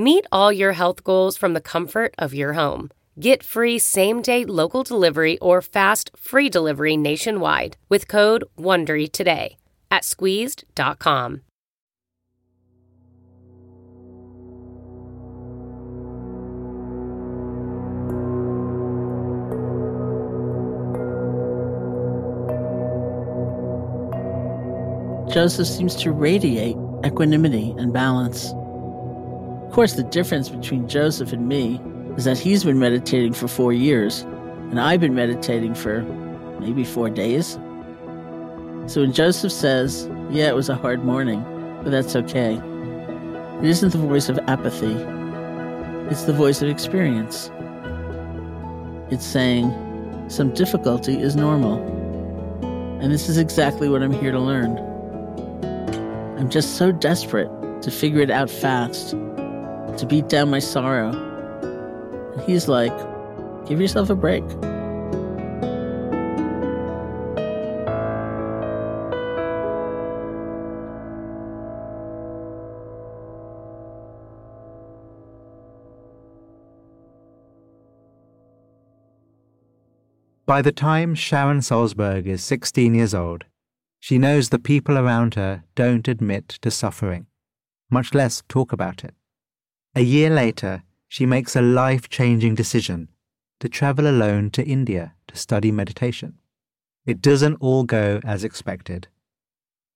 Meet all your health goals from the comfort of your home. Get free same day local delivery or fast free delivery nationwide with code WONDERY today at squeezed.com. Joseph seems to radiate equanimity and balance. Of course, the difference between Joseph and me is that he's been meditating for four years, and I've been meditating for maybe four days. So when Joseph says, Yeah, it was a hard morning, but that's okay, it isn't the voice of apathy, it's the voice of experience. It's saying, Some difficulty is normal. And this is exactly what I'm here to learn. I'm just so desperate to figure it out fast, to beat down my sorrow. And he's like, give yourself a break. By the time Sharon Salzberg is 16 years old, she knows the people around her don't admit to suffering, much less talk about it. A year later, she makes a life changing decision to travel alone to India to study meditation. It doesn't all go as expected.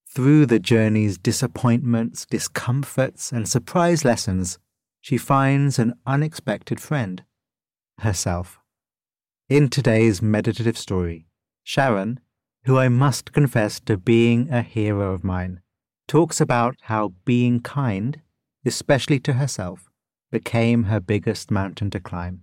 Through the journey's disappointments, discomforts, and surprise lessons, she finds an unexpected friend herself. In today's meditative story, Sharon, who I must confess to being a hero of mine, talks about how being kind, especially to herself, became her biggest mountain to climb.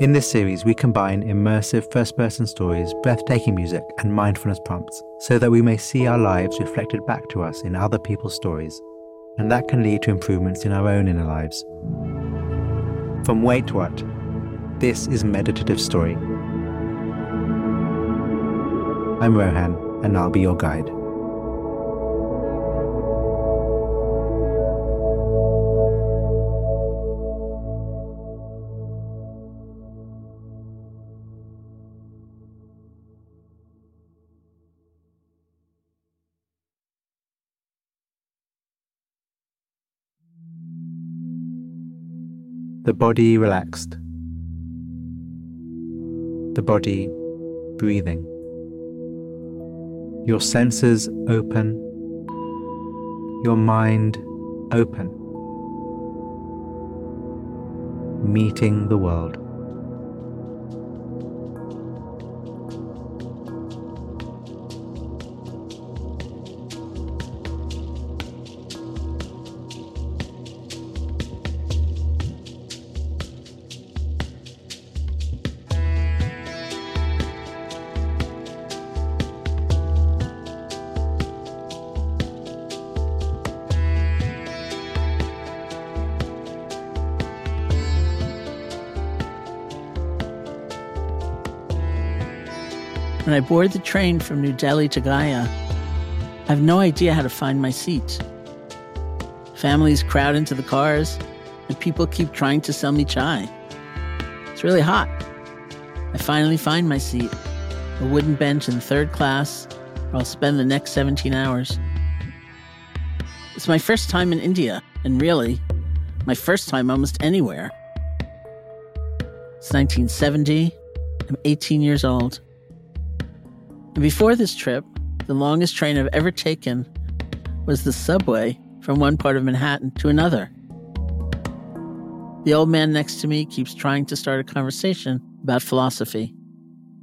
In this series, we combine immersive first person stories, breathtaking music, and mindfulness prompts so that we may see our lives reflected back to us in other people's stories, and that can lead to improvements in our own inner lives. From Wait What, this is Meditative Story. I'm Rohan, and I'll be your guide. The body relaxed. The body breathing. Your senses open. Your mind open. Meeting the world. When I board the train from New Delhi to Gaya, I have no idea how to find my seat. Families crowd into the cars, and people keep trying to sell me chai. It's really hot. I finally find my seat, a wooden bench in third class, where I'll spend the next 17 hours. It's my first time in India, and really, my first time almost anywhere. It's 1970. I'm 18 years old. Before this trip, the longest train I've ever taken was the subway from one part of Manhattan to another. The old man next to me keeps trying to start a conversation about philosophy.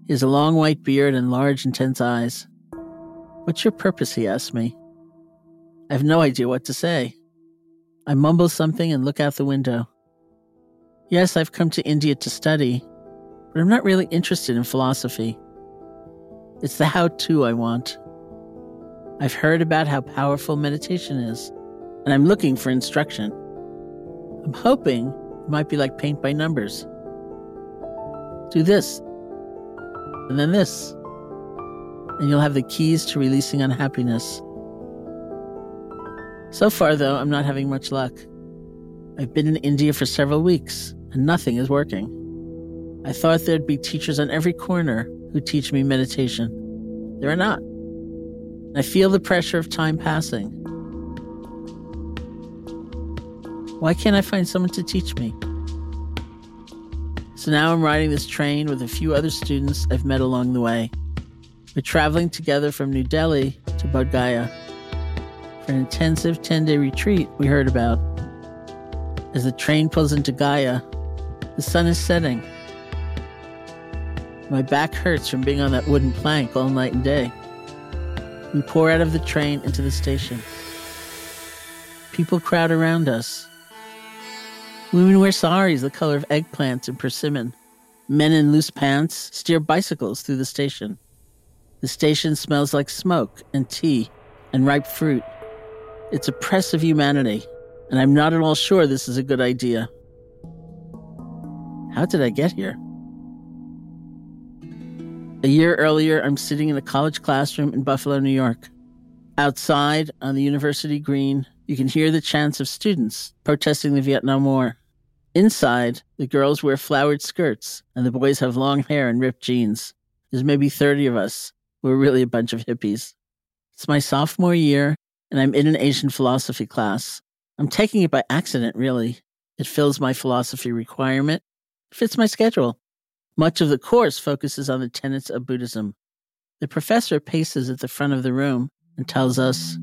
He has a long white beard and large, intense eyes. What's your purpose? He asks me. I have no idea what to say. I mumble something and look out the window. Yes, I've come to India to study, but I'm not really interested in philosophy. It's the how to I want. I've heard about how powerful meditation is, and I'm looking for instruction. I'm hoping it might be like paint by numbers. Do this, and then this, and you'll have the keys to releasing unhappiness. So far, though, I'm not having much luck. I've been in India for several weeks, and nothing is working. I thought there'd be teachers on every corner who teach me meditation. There are not. I feel the pressure of time passing. Why can't I find someone to teach me? So now I'm riding this train with a few other students I've met along the way. We're traveling together from New Delhi to Bodh Gaya for an intensive 10 day retreat we heard about. As the train pulls into Gaya, the sun is setting. My back hurts from being on that wooden plank all night and day. We pour out of the train into the station. People crowd around us. Women wear saris the color of eggplants and persimmon. Men in loose pants steer bicycles through the station. The station smells like smoke and tea and ripe fruit. It's a press of humanity, and I'm not at all sure this is a good idea. How did I get here? A year earlier, I'm sitting in a college classroom in Buffalo, New York. Outside, on the university green, you can hear the chants of students protesting the Vietnam War. Inside, the girls wear flowered skirts, and the boys have long hair and ripped jeans. There's maybe 30 of us. We're really a bunch of hippies. It's my sophomore year, and I'm in an Asian philosophy class. I'm taking it by accident, really. It fills my philosophy requirement, fits my schedule. Much of the course focuses on the tenets of Buddhism. The professor paces at the front of the room and tells us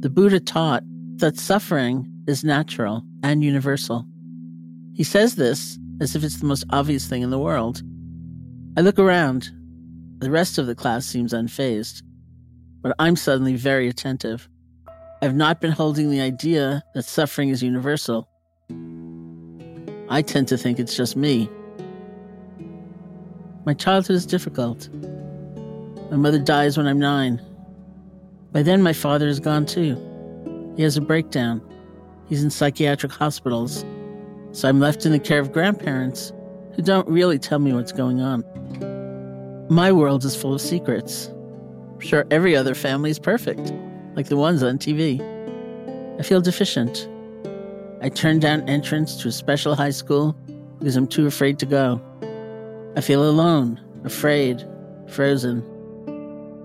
the Buddha taught that suffering is natural and universal. He says this as if it's the most obvious thing in the world. I look around. The rest of the class seems unfazed, but I'm suddenly very attentive. I've not been holding the idea that suffering is universal. I tend to think it's just me. My childhood is difficult. My mother dies when I'm nine. By then, my father is gone too. He has a breakdown. He's in psychiatric hospitals. So I'm left in the care of grandparents who don't really tell me what's going on. My world is full of secrets. I'm sure every other family is perfect, like the ones on TV. I feel deficient. I turned down entrance to a special high school because I'm too afraid to go. I feel alone, afraid, frozen.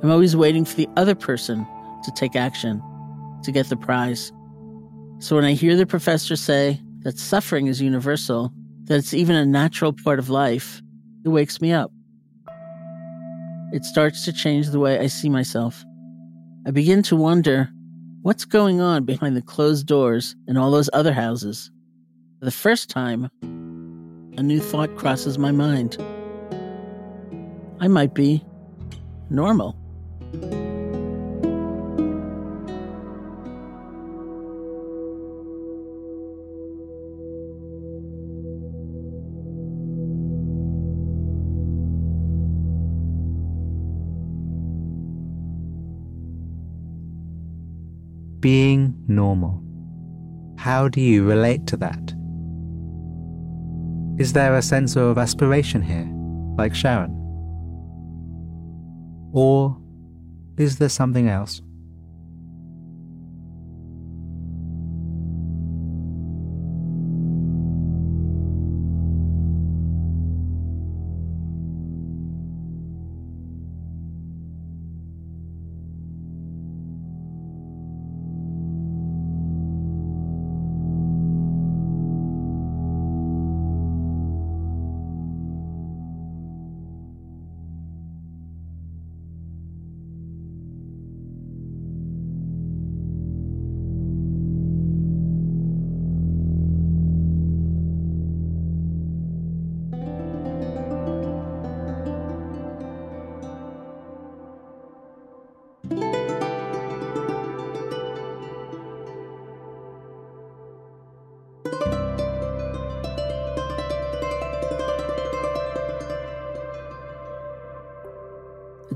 I'm always waiting for the other person to take action, to get the prize. So when I hear the professor say that suffering is universal, that it's even a natural part of life, it wakes me up. It starts to change the way I see myself. I begin to wonder what's going on behind the closed doors in all those other houses. For the first time, a new thought crosses my mind. I might be normal. Being normal. How do you relate to that? Is there a sense of aspiration here, like Sharon? Or is there something else?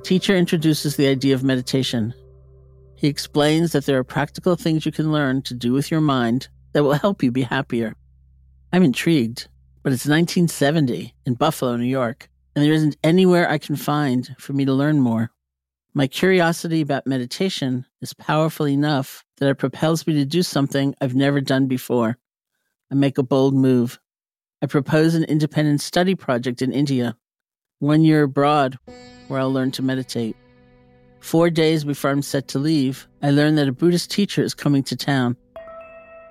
Teacher introduces the idea of meditation. He explains that there are practical things you can learn to do with your mind that will help you be happier. I'm intrigued, but it's 1970 in Buffalo, New York, and there isn't anywhere I can find for me to learn more. My curiosity about meditation is powerful enough that it propels me to do something I've never done before. I make a bold move. I propose an independent study project in India, one year abroad, where I'll learn to meditate. Four days before I'm set to leave, I learn that a Buddhist teacher is coming to town.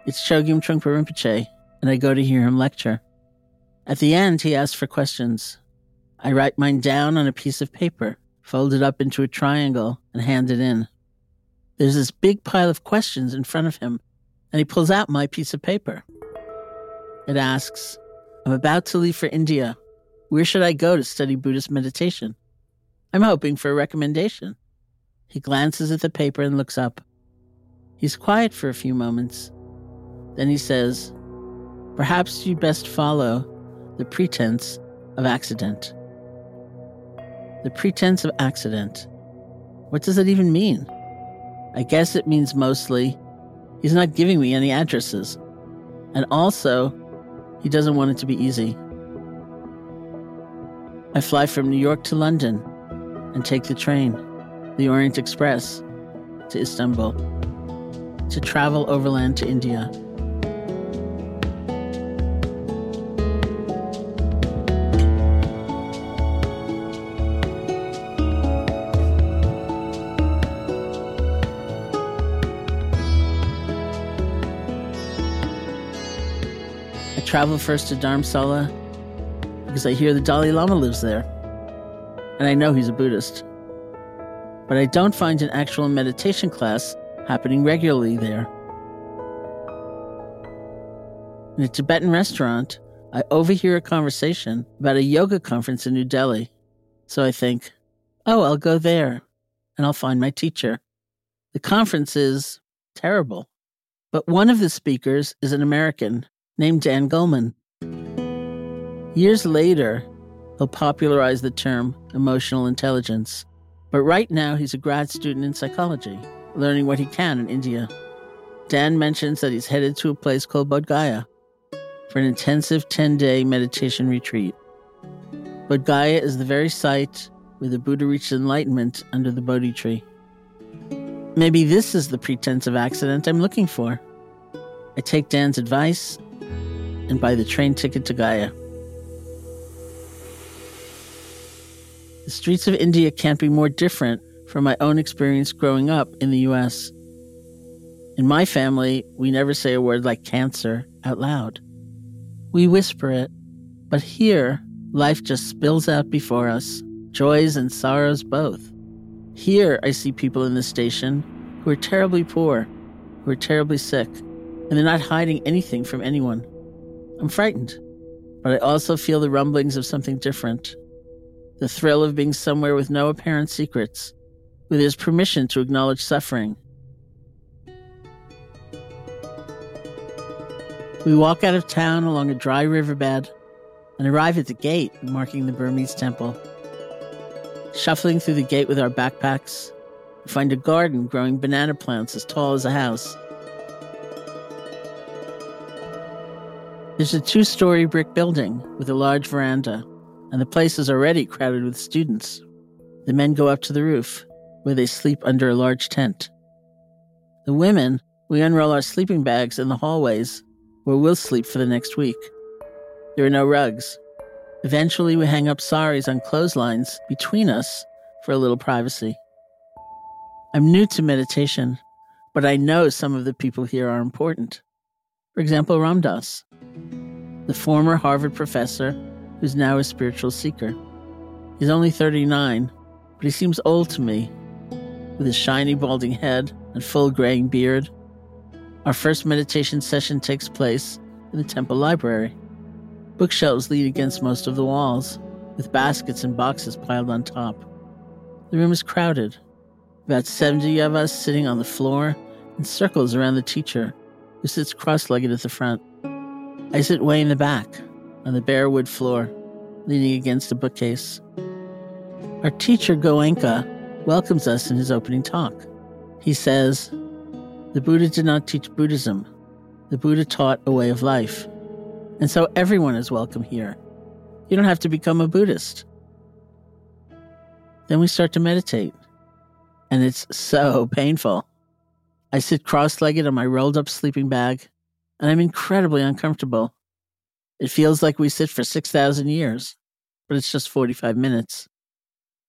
It's Chogyam Trungpa Rinpoche, and I go to hear him lecture. At the end, he asks for questions. I write mine down on a piece of paper, fold it up into a triangle, and hand it in. There's this big pile of questions in front of him, and he pulls out my piece of paper. It asks, I'm about to leave for India. Where should I go to study Buddhist meditation? I'm hoping for a recommendation. He glances at the paper and looks up. He's quiet for a few moments. Then he says, Perhaps you'd best follow the pretense of accident. The pretense of accident. What does that even mean? I guess it means mostly he's not giving me any addresses. And also, he doesn't want it to be easy. I fly from New York to London and take the train, the Orient Express, to Istanbul, to travel overland to India. I travel first to Dharamsala because I hear the Dalai Lama lives there. And I know he's a Buddhist. But I don't find an actual meditation class happening regularly there. In a Tibetan restaurant, I overhear a conversation about a yoga conference in New Delhi. So I think, oh, I'll go there and I'll find my teacher. The conference is terrible. But one of the speakers is an American named Dan Goleman. Years later, he'll popularize the term emotional intelligence. But right now, he's a grad student in psychology, learning what he can in India. Dan mentions that he's headed to a place called Bodh Gaya for an intensive 10 day meditation retreat. Bodh Gaya is the very site where the Buddha reached enlightenment under the Bodhi tree. Maybe this is the pretense of accident I'm looking for. I take Dan's advice and buy the train ticket to Gaya. The streets of India can't be more different from my own experience growing up in the US. In my family, we never say a word like cancer out loud. We whisper it, but here, life just spills out before us, joys and sorrows both. Here, I see people in the station who are terribly poor, who are terribly sick, and they're not hiding anything from anyone. I'm frightened, but I also feel the rumblings of something different. The thrill of being somewhere with no apparent secrets, with his permission to acknowledge suffering. We walk out of town along a dry riverbed and arrive at the gate marking the Burmese temple. Shuffling through the gate with our backpacks, we find a garden growing banana plants as tall as a house. There's a two story brick building with a large veranda, and the place is already crowded with students. The men go up to the roof, where they sleep under a large tent. The women, we unroll our sleeping bags in the hallways, where we'll sleep for the next week. There are no rugs. Eventually, we hang up saris on clotheslines between us for a little privacy. I'm new to meditation, but I know some of the people here are important. For example, Ram Dass, the former Harvard professor who's now a spiritual seeker. He's only 39, but he seems old to me, with his shiny balding head and full graying beard. Our first meditation session takes place in the temple library. Bookshelves lean against most of the walls, with baskets and boxes piled on top. The room is crowded. About 70 of us sitting on the floor in circles around the teacher, who sits cross legged at the front. I sit way in the back, on the bare wood floor, leaning against a bookcase. Our teacher, Goenka, welcomes us in his opening talk. He says, The Buddha did not teach Buddhism, the Buddha taught a way of life. And so everyone is welcome here. You don't have to become a Buddhist. Then we start to meditate, and it's so painful. I sit cross legged on my rolled up sleeping bag, and I'm incredibly uncomfortable. It feels like we sit for 6,000 years, but it's just 45 minutes.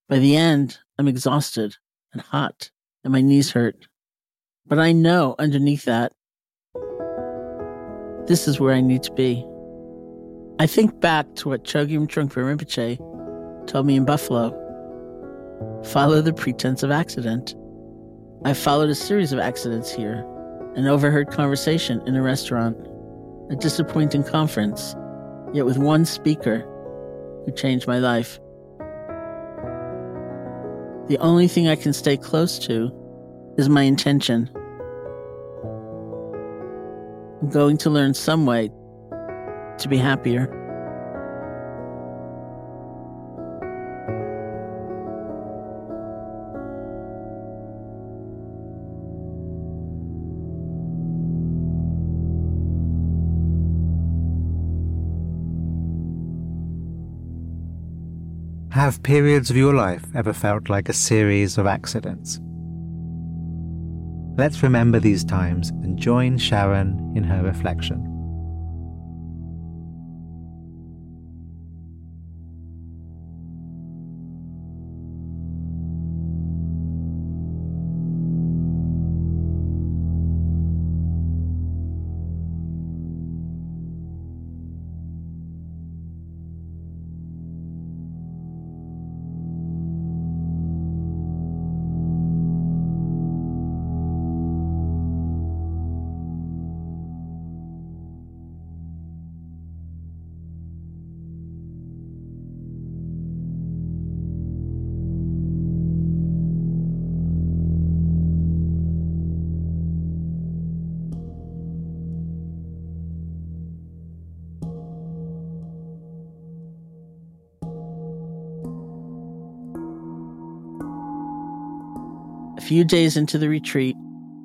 By the end, I'm exhausted and hot, and my knees hurt. But I know underneath that, this is where I need to be. I think back to what Chogyam Trungpa Rinpoche told me in Buffalo follow the pretense of accident. I followed a series of accidents here an overheard conversation in a restaurant, a disappointing conference, yet with one speaker who changed my life. The only thing I can stay close to is my intention. I'm going to learn some way to be happier. Have periods of your life ever felt like a series of accidents? Let's remember these times and join Sharon in her reflection. Few days into the retreat,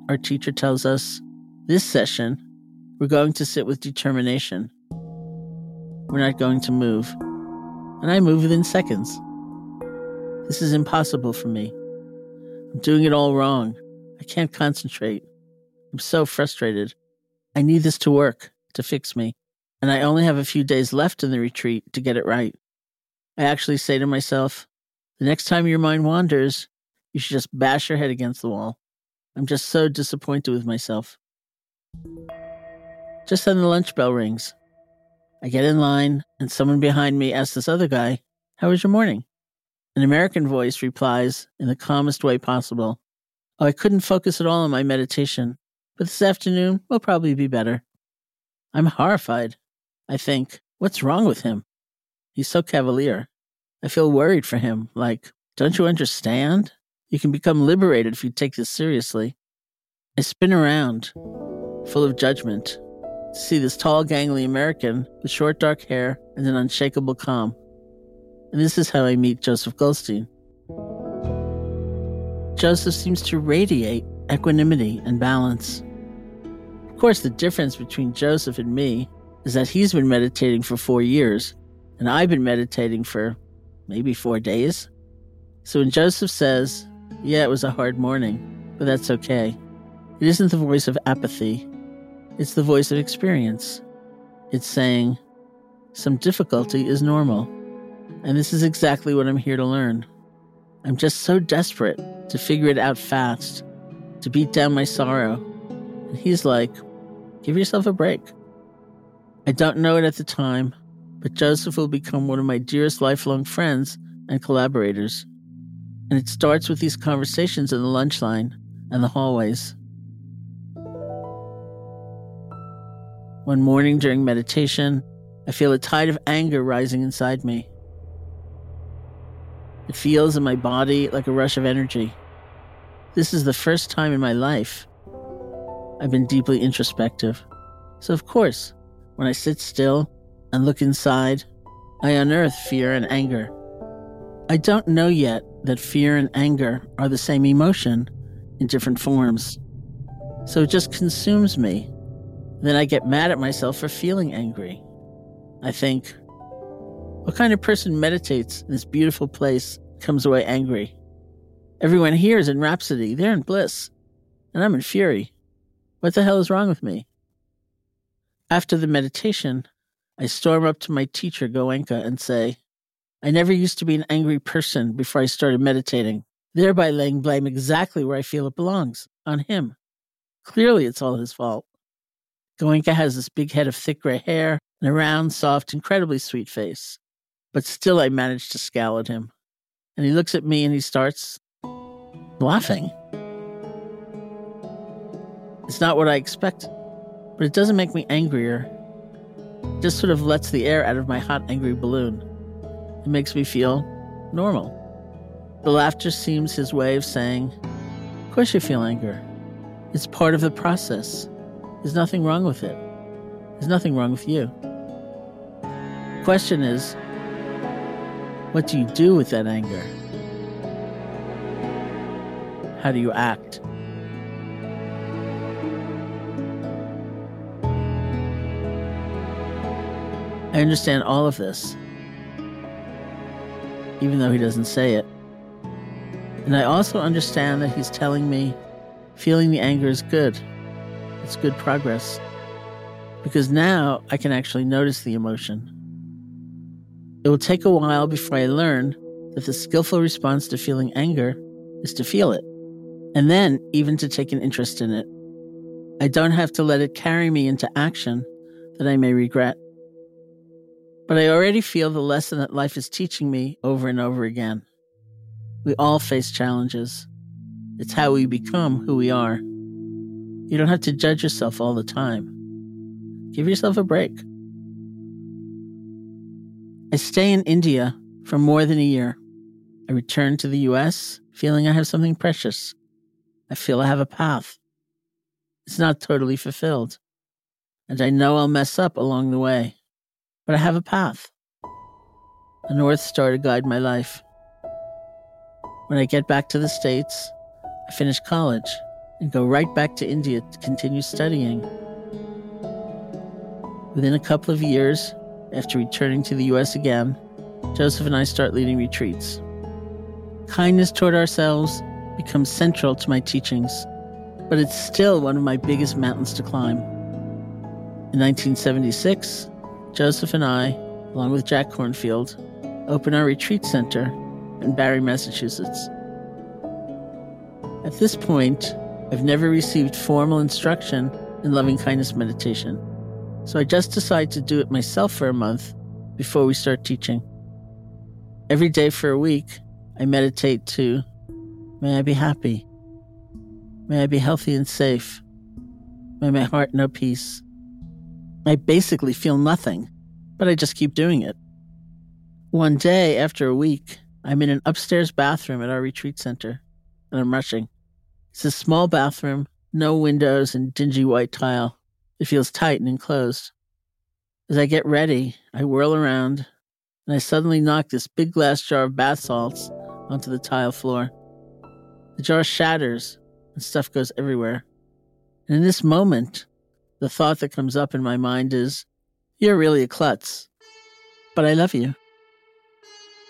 our teacher tells us this session, we're going to sit with determination. We're not going to move. And I move within seconds. This is impossible for me. I'm doing it all wrong. I can't concentrate. I'm so frustrated. I need this to work, to fix me. And I only have a few days left in the retreat to get it right. I actually say to myself, the next time your mind wanders, you should just bash your head against the wall. I'm just so disappointed with myself. Just then the lunch bell rings. I get in line, and someone behind me asks this other guy, How was your morning? An American voice replies in the calmest way possible, Oh, I couldn't focus at all on my meditation, but this afternoon will probably be better. I'm horrified. I think, What's wrong with him? He's so cavalier. I feel worried for him, like, Don't you understand? You can become liberated if you take this seriously. I spin around, full of judgment, to see this tall, gangly American with short, dark hair and an unshakable calm. And this is how I meet Joseph Goldstein. Joseph seems to radiate equanimity and balance. Of course, the difference between Joseph and me is that he's been meditating for four years, and I've been meditating for maybe four days. So when Joseph says, Yeah, it was a hard morning, but that's okay, it isn't the voice of apathy, it's the voice of experience. It's saying, Some difficulty is normal. And this is exactly what I'm here to learn. I'm just so desperate to figure it out fast, to beat down my sorrow. And he's like, Give yourself a break. I don't know it at the time, but Joseph will become one of my dearest lifelong friends and collaborators. And it starts with these conversations in the lunch line and the hallways. One morning during meditation, I feel a tide of anger rising inside me. It feels in my body like a rush of energy. This is the first time in my life I've been deeply introspective. So, of course, when I sit still and look inside, I unearth fear and anger. I don't know yet that fear and anger are the same emotion in different forms. So it just consumes me. Then I get mad at myself for feeling angry. I think, what kind of person meditates in this beautiful place comes away angry? Everyone here is in rhapsody, they're in bliss, and I'm in fury. What the hell is wrong with me? After the meditation, I storm up to my teacher, Goenka, and say, I never used to be an angry person before I started meditating, thereby laying blame exactly where I feel it belongs on him. Clearly, it's all his fault. Goenka has this big head of thick gray hair and a round, soft, incredibly sweet face. But still, I manage to scowl at him. And he looks at me and he starts laughing. It's not what I expect, but it doesn't make me angrier. It just sort of lets the air out of my hot, angry balloon. It makes me feel normal. The laughter seems his way of saying, Of course you feel anger. It's part of the process. There's nothing wrong with it. There's nothing wrong with you. The question is, what do you do with that anger? How do you act? I understand all of this, even though he doesn't say it. And I also understand that he's telling me feeling the anger is good. It's good progress. Because now I can actually notice the emotion. It will take a while before I learn that the skillful response to feeling anger is to feel it, and then even to take an interest in it. I don't have to let it carry me into action that I may regret. But I already feel the lesson that life is teaching me over and over again. We all face challenges. It's how we become who we are. You don't have to judge yourself all the time. Give yourself a break. I stay in India for more than a year. I return to the US feeling I have something precious. I feel I have a path. It's not totally fulfilled. And I know I'll mess up along the way but I have a path, a North Star to guide my life. When I get back to the States, I finish college and go right back to India to continue studying. Within a couple of years, after returning to the US again, Joseph and I start leading retreats. Kindness toward ourselves becomes central to my teachings, but it's still one of my biggest mountains to climb. In 1976, Joseph and I, along with Jack Kornfield, opened our retreat center in Barre, Massachusetts. At this point, I've never received formal instruction in loving kindness meditation, so I just decided to do it myself for a month before we start teaching. Every day for a week, I meditate to May I be happy. May I be healthy and safe. May my heart know peace. I basically feel nothing, but I just keep doing it. One day, after a week, I'm in an upstairs bathroom at our retreat center, and I'm rushing. It's a small bathroom, no windows, and dingy white tile. It feels tight and enclosed. As I get ready, I whirl around, and I suddenly knock this big glass jar of bath salts onto the tile floor. The jar shatters, and stuff goes everywhere. And in this moment, the thought that comes up in my mind is, You're really a klutz, but I love you.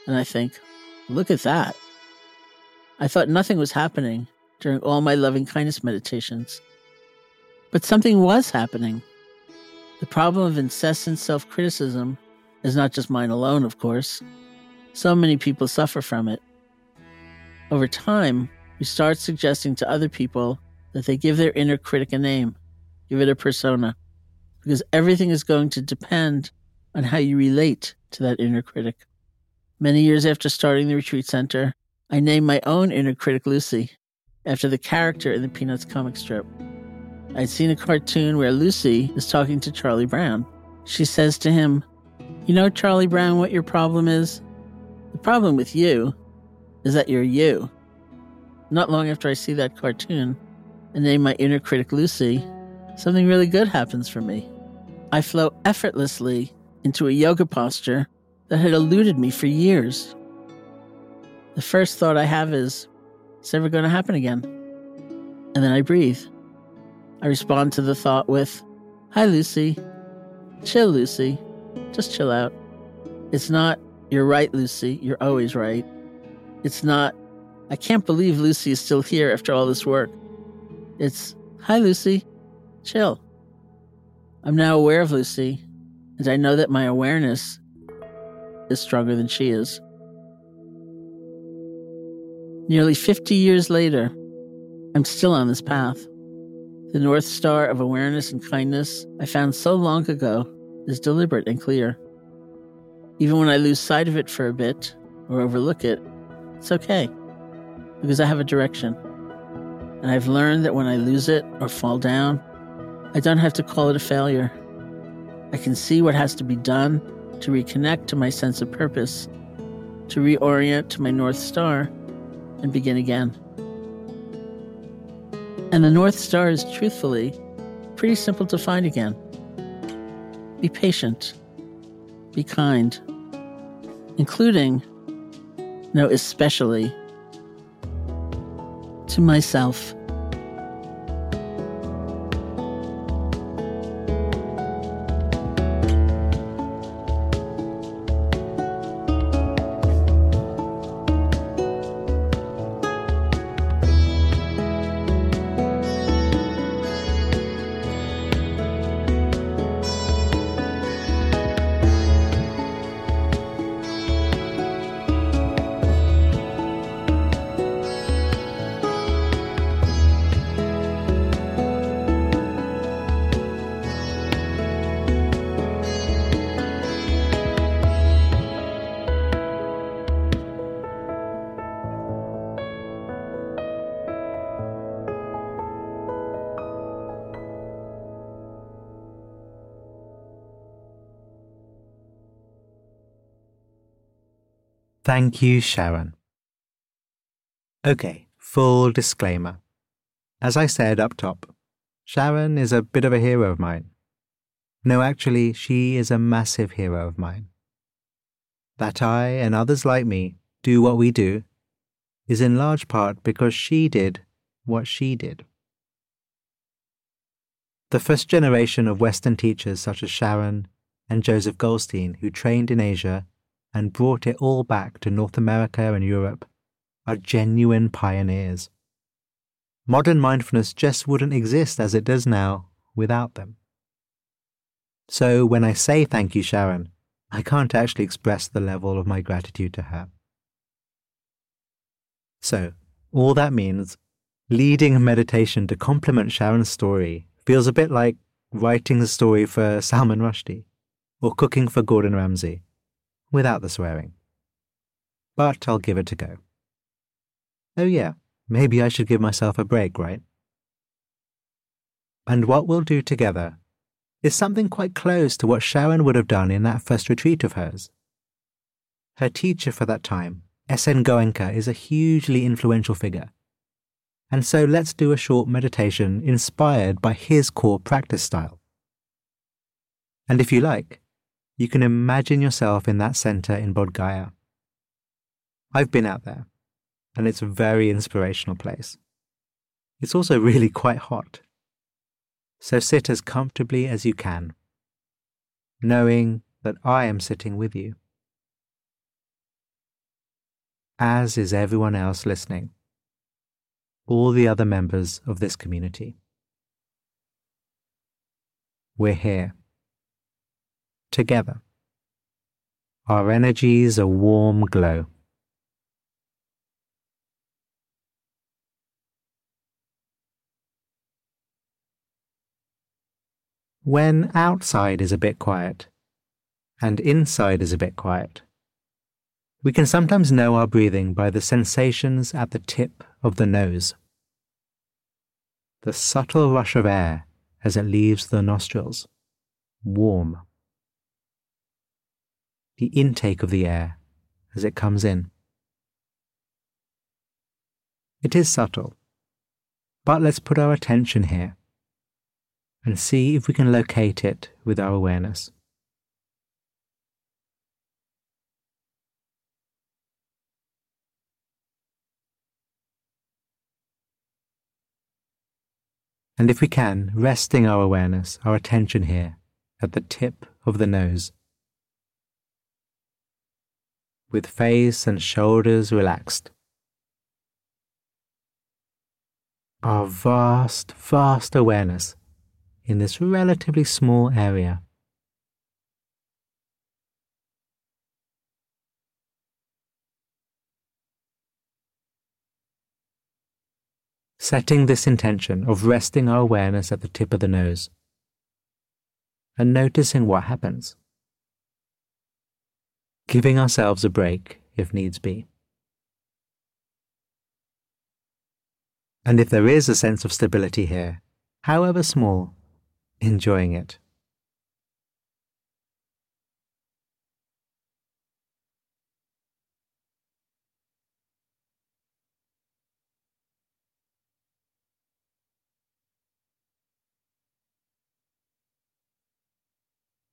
And I think, Look at that. I thought nothing was happening during all my loving kindness meditations. But something was happening. The problem of incessant self criticism is not just mine alone, of course. So many people suffer from it. Over time, we start suggesting to other people that they give their inner critic a name, give it a persona, because everything is going to depend on how you relate to that inner critic. Many years after starting the retreat center, I named my own inner critic Lucy, after the character in the Peanuts comic strip. I'd seen a cartoon where Lucy is talking to Charlie Brown. She says to him, You know, Charlie Brown, what your problem is? The problem with you is that you're you. Not long after I see that cartoon and name my inner critic Lucy, something really good happens for me. I flow effortlessly into a yoga posture that had eluded me for years. The first thought I have is, it's never going to happen again. And then I breathe. I respond to the thought with, Hi, Lucy. Chill, Lucy. Just chill out. It's not, You're right, Lucy. You're always right. It's not, I can't believe Lucy is still here after all this work. It's, Hi, Lucy. Chill. I'm now aware of Lucy, and I know that my awareness is stronger than she is. Nearly 50 years later, I'm still on this path. The North Star of awareness and kindness I found so long ago is deliberate and clear. Even when I lose sight of it for a bit or overlook it, it's okay because I have a direction. And I've learned that when I lose it or fall down, I don't have to call it a failure. I can see what has to be done to reconnect to my sense of purpose, to reorient to my North Star and begin again. And the North Star is truthfully pretty simple to find again. Be patient, be kind, including, no, especially to myself. Thank you, Sharon. Okay, full disclaimer. As I said up top, Sharon is a bit of a hero of mine. No, actually, she is a massive hero of mine. That I and others like me do what we do is in large part because she did what she did. The first generation of Western teachers such as Sharon and Joseph Goldstein, who trained in Asia and brought it all back to North America and Europe are genuine pioneers. Modern mindfulness just wouldn't exist as it does now without them. So when I say thank you, Sharon, I can't actually express the level of my gratitude to her. So, all that means leading a meditation to complement Sharon's story feels a bit like writing the story for Salman Rushdie or cooking for Gordon Ramsay without the swearing. But I'll give it a go. Oh, yeah, maybe I should give myself a break, right? And what we'll do together is something quite close to what Sharon would have done in that first retreat of hers. Her teacher for that time, S.N. Goenka, is a hugely influential figure. And so let's do a short meditation inspired by his core practice style. And if you like, you can imagine yourself in that center in Bodh Gaya. I've been out there, and it's a very inspirational place. It's also really quite hot. So sit as comfortably as you can, knowing that I am sitting with you. As is everyone else listening, all the other members of this community. We're here. Together. Our energies a warm glow. When outside is a bit quiet and inside is a bit quiet, we can sometimes know our breathing by the sensations at the tip of the nose. The subtle rush of air as it leaves the nostrils, warm. The intake of the air as it comes in. It is subtle, but let's put our attention here and see if we can locate it with our awareness. And if we can, resting our awareness, our attention here, at the tip of the nose. With face and shoulders relaxed. Our vast, vast awareness in this relatively small area. Setting this intention of resting our awareness at the tip of the nose and noticing what happens. Giving ourselves a break if needs be. And if there is a sense of stability here, however small, enjoying it.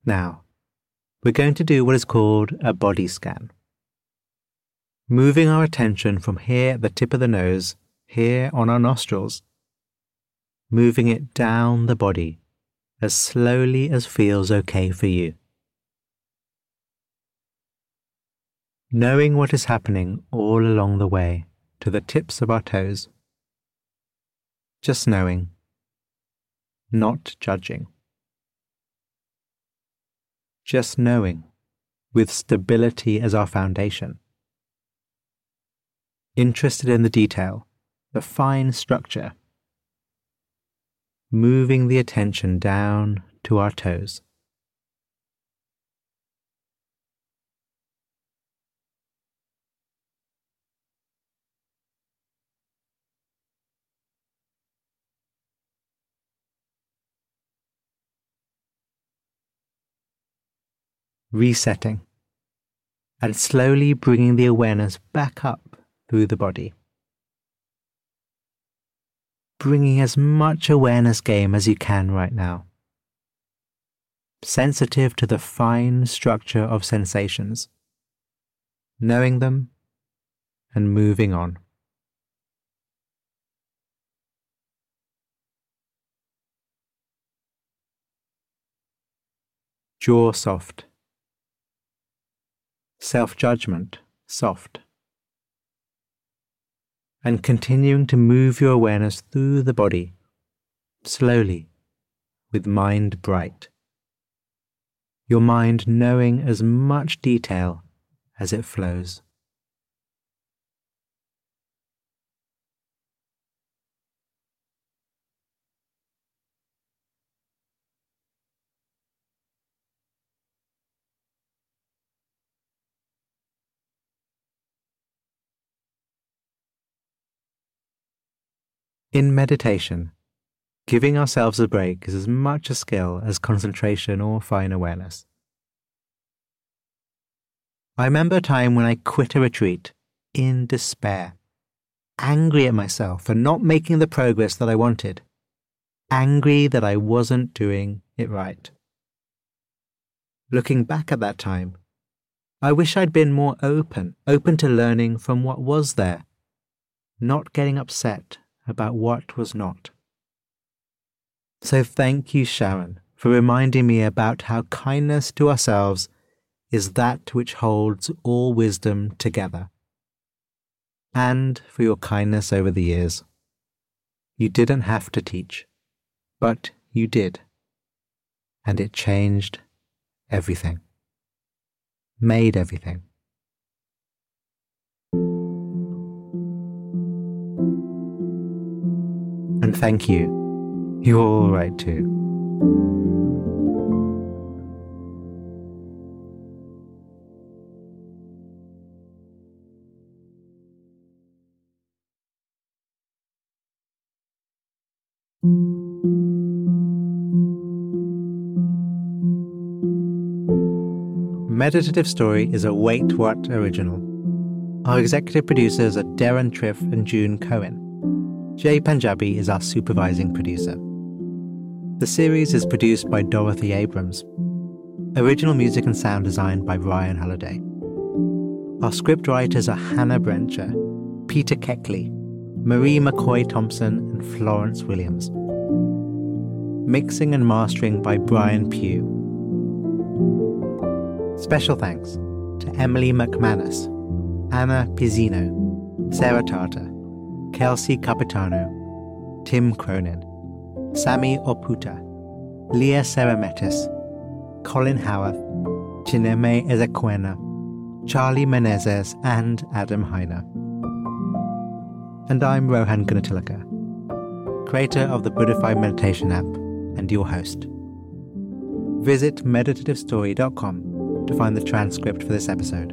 Now, we're going to do what is called a body scan. Moving our attention from here at the tip of the nose, here on our nostrils, moving it down the body as slowly as feels okay for you. Knowing what is happening all along the way to the tips of our toes. Just knowing, not judging. Just knowing, with stability as our foundation. Interested in the detail, the fine structure moving the attention down to our toes. Resetting and slowly bringing the awareness back up through the body bringing as much awareness game as you can right now. Sensitive to the fine structure of sensations, knowing them and moving on. Jaw soft. Self judgment soft and continuing to move your awareness through the body, slowly, with mind bright. Your mind knowing as much detail as it flows. In meditation, giving ourselves a break is as much a skill as concentration or fine awareness. I remember a time when I quit a retreat in despair, angry at myself for not making the progress that I wanted, angry that I wasn't doing it right. Looking back at that time, I wish I'd been more open, open to learning from what was there, not getting upset about what was not. So thank you, Sharon, for reminding me about how kindness to ourselves is that which holds all wisdom together, and for your kindness over the years. You didn't have to teach, but you did. And it changed everything, made everything. And thank you. You're all right too. Meditative Story is a Wait What original. Our executive producers are Darren Triff and June Cohen. Jay Panjabi is our supervising producer. The series is produced by Dorothy Abrams. Original music and sound design by Ryan Halliday. Our script writers are Hannah Brencher, Peter Keckley, Marie McCoy Thompson, and Florence Williams. Mixing and mastering by Brian Pugh. Special thanks to Emily McManus, Anna Pizzino, Sarah Tartar, Kelsey Capitano, Tim Cronin, Sami Oputa, Leah Serametis, Colin Howarth, Chineme Ezequena, Charlie Menezes, and Adam Heiner. And I'm Rohan Gunatillake, creator of the Buddhify Meditation app and your host. Visit meditativestory.com to find the transcript for this episode.